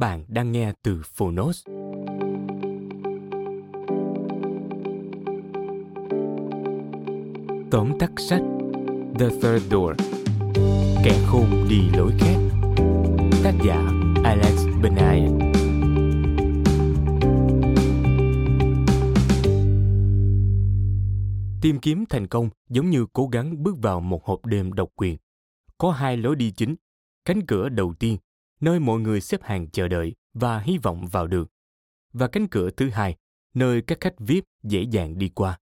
Bạn đang nghe từ Phonos. Tóm tắt sách, The Third Door, Kẻ khôn đi lối khác, Tác giả Alex Benayan Tìm kiếm thành công giống như cố gắng bước vào một hộp đêm độc quyền. Có hai lối đi chính. Cánh cửa đầu tiên nơi mọi người xếp hàng chờ đợi và hy vọng vào được. Và cánh cửa thứ hai, nơi các khách VIP dễ dàng đi qua.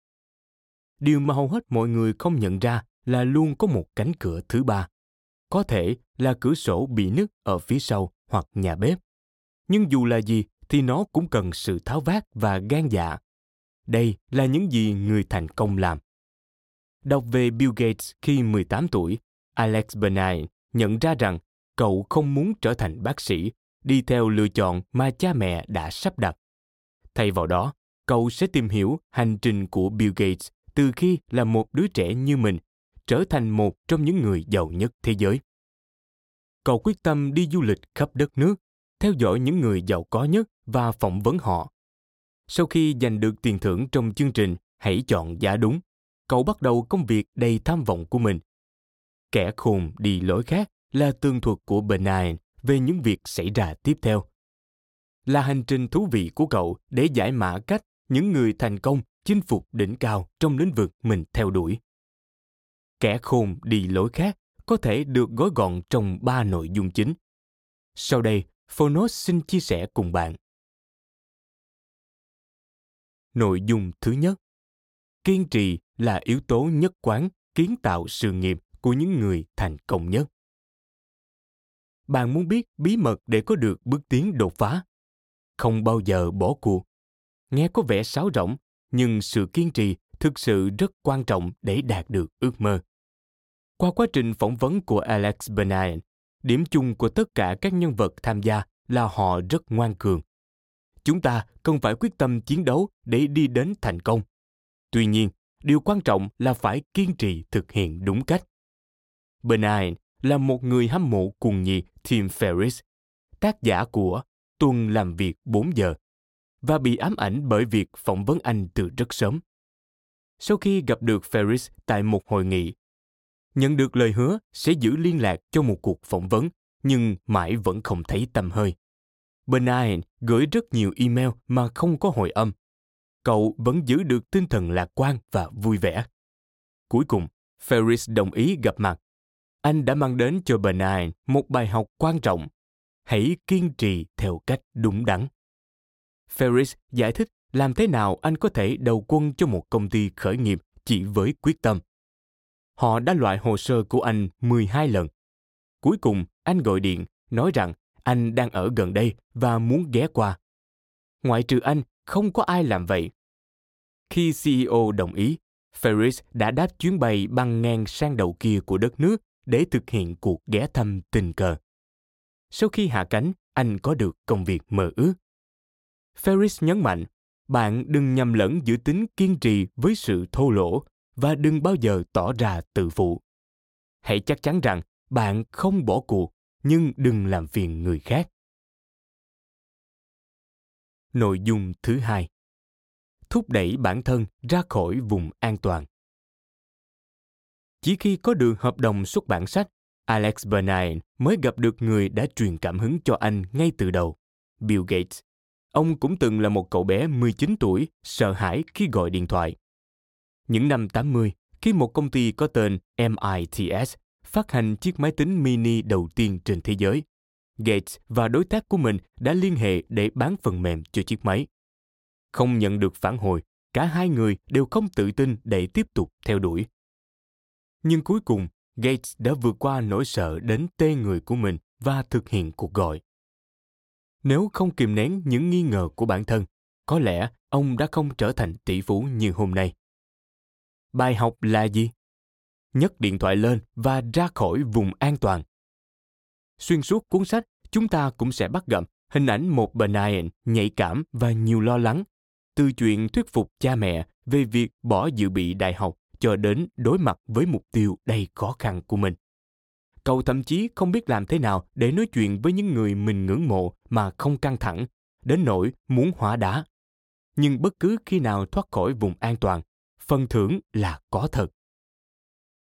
Điều mà hầu hết mọi người không nhận ra là luôn có một cánh cửa thứ ba. Có thể là cửa sổ bị nứt ở phía sau hoặc nhà bếp. Nhưng dù là gì thì nó cũng cần sự tháo vát và gan dạ. Đây là những gì người thành công làm. Đọc về Bill Gates khi 18 tuổi, Alex bernay nhận ra rằng cậu không muốn trở thành bác sĩ, đi theo lựa chọn mà cha mẹ đã sắp đặt. Thay vào đó, cậu sẽ tìm hiểu hành trình của bill gates từ khi là một đứa trẻ như mình, trở thành một trong những người giàu nhất thế giới. Cậu quyết tâm đi du lịch khắp đất nước, theo dõi những người giàu có nhất và phỏng vấn họ. Sau khi giành được tiền thưởng trong chương trình hãy chọn giá đúng, cậu bắt đầu công việc đầy tham vọng của mình. Kẻ khùng đi lối khác là tường thuật của Benign về những việc xảy ra tiếp theo. Là hành trình thú vị của cậu để giải mã cách những người thành công chinh phục đỉnh cao trong lĩnh vực mình theo đuổi. Kẻ khôn đi lối khác có thể được gói gọn trong ba nội dung chính. Sau đây, Phonos xin chia sẻ cùng bạn. Nội dung thứ nhất Kiên trì là yếu tố nhất quán kiến tạo sự nghiệp của những người thành công nhất bạn muốn biết bí mật để có được bước tiến đột phá? Không bao giờ bỏ cuộc. Nghe có vẻ sáo rỗng nhưng sự kiên trì thực sự rất quan trọng để đạt được ước mơ. Qua quá trình phỏng vấn của alex Benign, điểm chung của tất cả các nhân vật tham gia là họ rất ngoan cường. Chúng ta cần phải quyết tâm chiến đấu để đi đến thành công. Tuy nhiên điều quan trọng là phải kiên trì thực hiện đúng cách. Benign là một người hâm mộ cuồng nhiệt Tim Ferriss, tác giả của Tuần làm việc 4 giờ, và bị ám ảnh bởi việc phỏng vấn anh từ rất sớm. Sau khi gặp được Ferris tại một hội nghị, nhận được lời hứa sẽ giữ liên lạc cho một cuộc phỏng vấn, nhưng mãi vẫn không thấy tầm hơi. Bernard gửi rất nhiều email mà không có hồi âm. Cậu vẫn giữ được tinh thần lạc quan và vui vẻ. Cuối cùng, Ferris đồng ý gặp mặt anh đã mang đến cho Bernard một bài học quan trọng. Hãy kiên trì theo cách đúng đắn. Ferris giải thích làm thế nào anh có thể đầu quân cho một công ty khởi nghiệp chỉ với quyết tâm. Họ đã loại hồ sơ của anh 12 lần. Cuối cùng, anh gọi điện, nói rằng anh đang ở gần đây và muốn ghé qua. Ngoại trừ anh, không có ai làm vậy. Khi CEO đồng ý, Ferris đã đáp chuyến bay băng ngang sang đầu kia của đất nước để thực hiện cuộc ghé thăm tình cờ. Sau khi hạ cánh, anh có được công việc mơ ước. Ferris nhấn mạnh, bạn đừng nhầm lẫn giữa tính kiên trì với sự thô lỗ và đừng bao giờ tỏ ra tự phụ. Hãy chắc chắn rằng bạn không bỏ cuộc, nhưng đừng làm phiền người khác. Nội dung thứ hai thúc đẩy bản thân ra khỏi vùng an toàn. Chỉ khi có được hợp đồng xuất bản sách, Alex Bernstein mới gặp được người đã truyền cảm hứng cho anh ngay từ đầu, Bill Gates. Ông cũng từng là một cậu bé 19 tuổi, sợ hãi khi gọi điện thoại. Những năm 80, khi một công ty có tên MITS phát hành chiếc máy tính mini đầu tiên trên thế giới, Gates và đối tác của mình đã liên hệ để bán phần mềm cho chiếc máy. Không nhận được phản hồi, cả hai người đều không tự tin để tiếp tục theo đuổi. Nhưng cuối cùng, Gates đã vượt qua nỗi sợ đến tê người của mình và thực hiện cuộc gọi. Nếu không kìm nén những nghi ngờ của bản thân, có lẽ ông đã không trở thành tỷ phú như hôm nay. Bài học là gì? Nhấc điện thoại lên và ra khỏi vùng an toàn. Xuyên suốt cuốn sách, chúng ta cũng sẽ bắt gặp hình ảnh một Brian nhạy cảm và nhiều lo lắng, từ chuyện thuyết phục cha mẹ về việc bỏ dự bị đại học cho đến đối mặt với mục tiêu đầy khó khăn của mình. Cậu thậm chí không biết làm thế nào để nói chuyện với những người mình ngưỡng mộ mà không căng thẳng, đến nỗi muốn hỏa đá. Nhưng bất cứ khi nào thoát khỏi vùng an toàn, phần thưởng là có thật.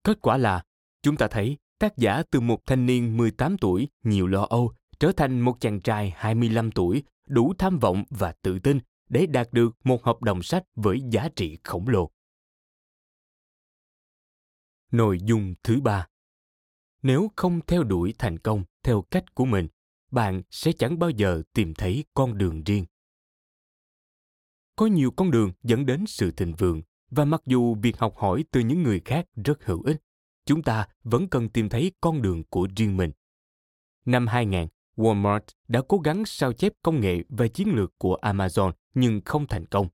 Kết quả là, chúng ta thấy tác giả từ một thanh niên 18 tuổi nhiều lo âu trở thành một chàng trai 25 tuổi đủ tham vọng và tự tin để đạt được một hợp đồng sách với giá trị khổng lồ. Nội dung thứ ba Nếu không theo đuổi thành công theo cách của mình, bạn sẽ chẳng bao giờ tìm thấy con đường riêng. Có nhiều con đường dẫn đến sự thịnh vượng và mặc dù việc học hỏi từ những người khác rất hữu ích, chúng ta vẫn cần tìm thấy con đường của riêng mình. Năm 2000, Walmart đã cố gắng sao chép công nghệ và chiến lược của Amazon nhưng không thành công.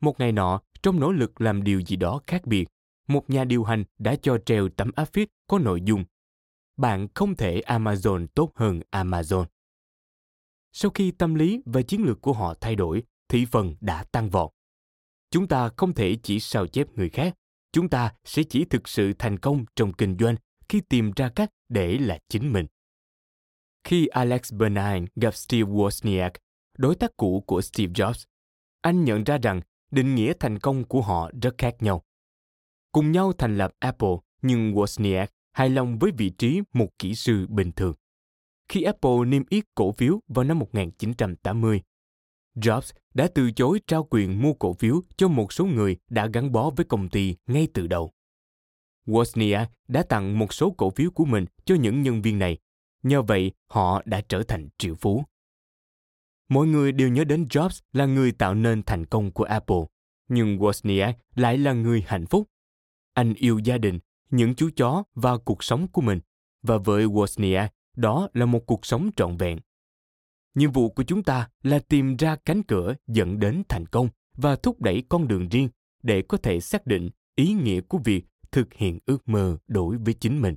Một ngày nọ, trong nỗ lực làm điều gì đó khác biệt, một nhà điều hành đã cho treo tấm áp phích có nội dung Bạn không thể Amazon tốt hơn Amazon. Sau khi tâm lý và chiến lược của họ thay đổi, thị phần đã tăng vọt. Chúng ta không thể chỉ sao chép người khác, chúng ta sẽ chỉ thực sự thành công trong kinh doanh khi tìm ra cách để là chính mình. Khi Alex Bernheim gặp Steve Wozniak, đối tác cũ của Steve Jobs, anh nhận ra rằng định nghĩa thành công của họ rất khác nhau. Cùng nhau thành lập Apple, nhưng Wozniak hài lòng với vị trí một kỹ sư bình thường. Khi Apple niêm yết cổ phiếu vào năm 1980, Jobs đã từ chối trao quyền mua cổ phiếu cho một số người đã gắn bó với công ty ngay từ đầu. Wozniak đã tặng một số cổ phiếu của mình cho những nhân viên này Nhờ vậy, họ đã trở thành triệu phú. Mọi người đều nhớ đến Jobs là người tạo nên thành công của Apple, nhưng Wozniak lại là người hạnh phúc. Anh yêu gia đình, những chú chó và cuộc sống của mình, và với Wozniak, đó là một cuộc sống trọn vẹn. Nhiệm vụ của chúng ta là tìm ra cánh cửa dẫn đến thành công và thúc đẩy con đường riêng để có thể xác định ý nghĩa của việc thực hiện ước mơ đối với chính mình.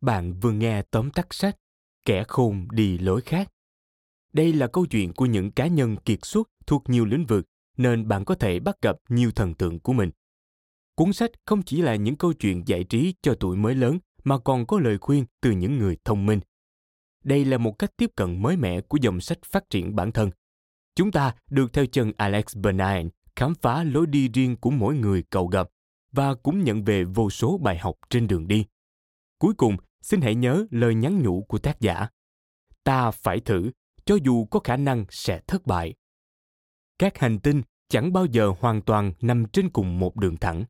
Bạn vừa nghe tóm tắt sách Kẻ khôn đi lối khác. Đây là câu chuyện của những cá nhân kiệt xuất thuộc nhiều lĩnh vực nên bạn có thể bắt gặp nhiều thần tượng của mình. Cuốn sách không chỉ là những câu chuyện giải trí cho tuổi mới lớn mà còn có lời khuyên từ những người thông minh. Đây là một cách tiếp cận mới mẻ của dòng sách phát triển bản thân. Chúng ta được theo chân Alex Bernstein khám phá lối đi riêng của mỗi người cầu gặp và cũng nhận về vô số bài học trên đường đi. Cuối cùng, xin hãy nhớ lời nhắn nhủ của tác giả. Ta phải thử, cho dù có khả năng sẽ thất bại. Các hành tinh chẳng bao giờ hoàn toàn nằm trên cùng một đường thẳng.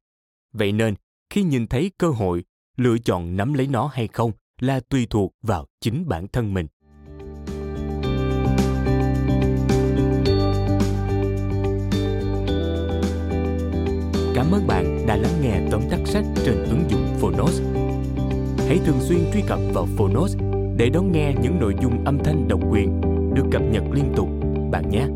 Vậy nên, khi nhìn thấy cơ hội, lựa chọn nắm lấy nó hay không là tùy thuộc vào chính bản thân mình. Cảm ơn bạn đã lắng nghe tóm tắt sách trên ứng dụng Phonos hãy thường xuyên truy cập vào Phonos để đón nghe những nội dung âm thanh độc quyền được cập nhật liên tục bạn nhé.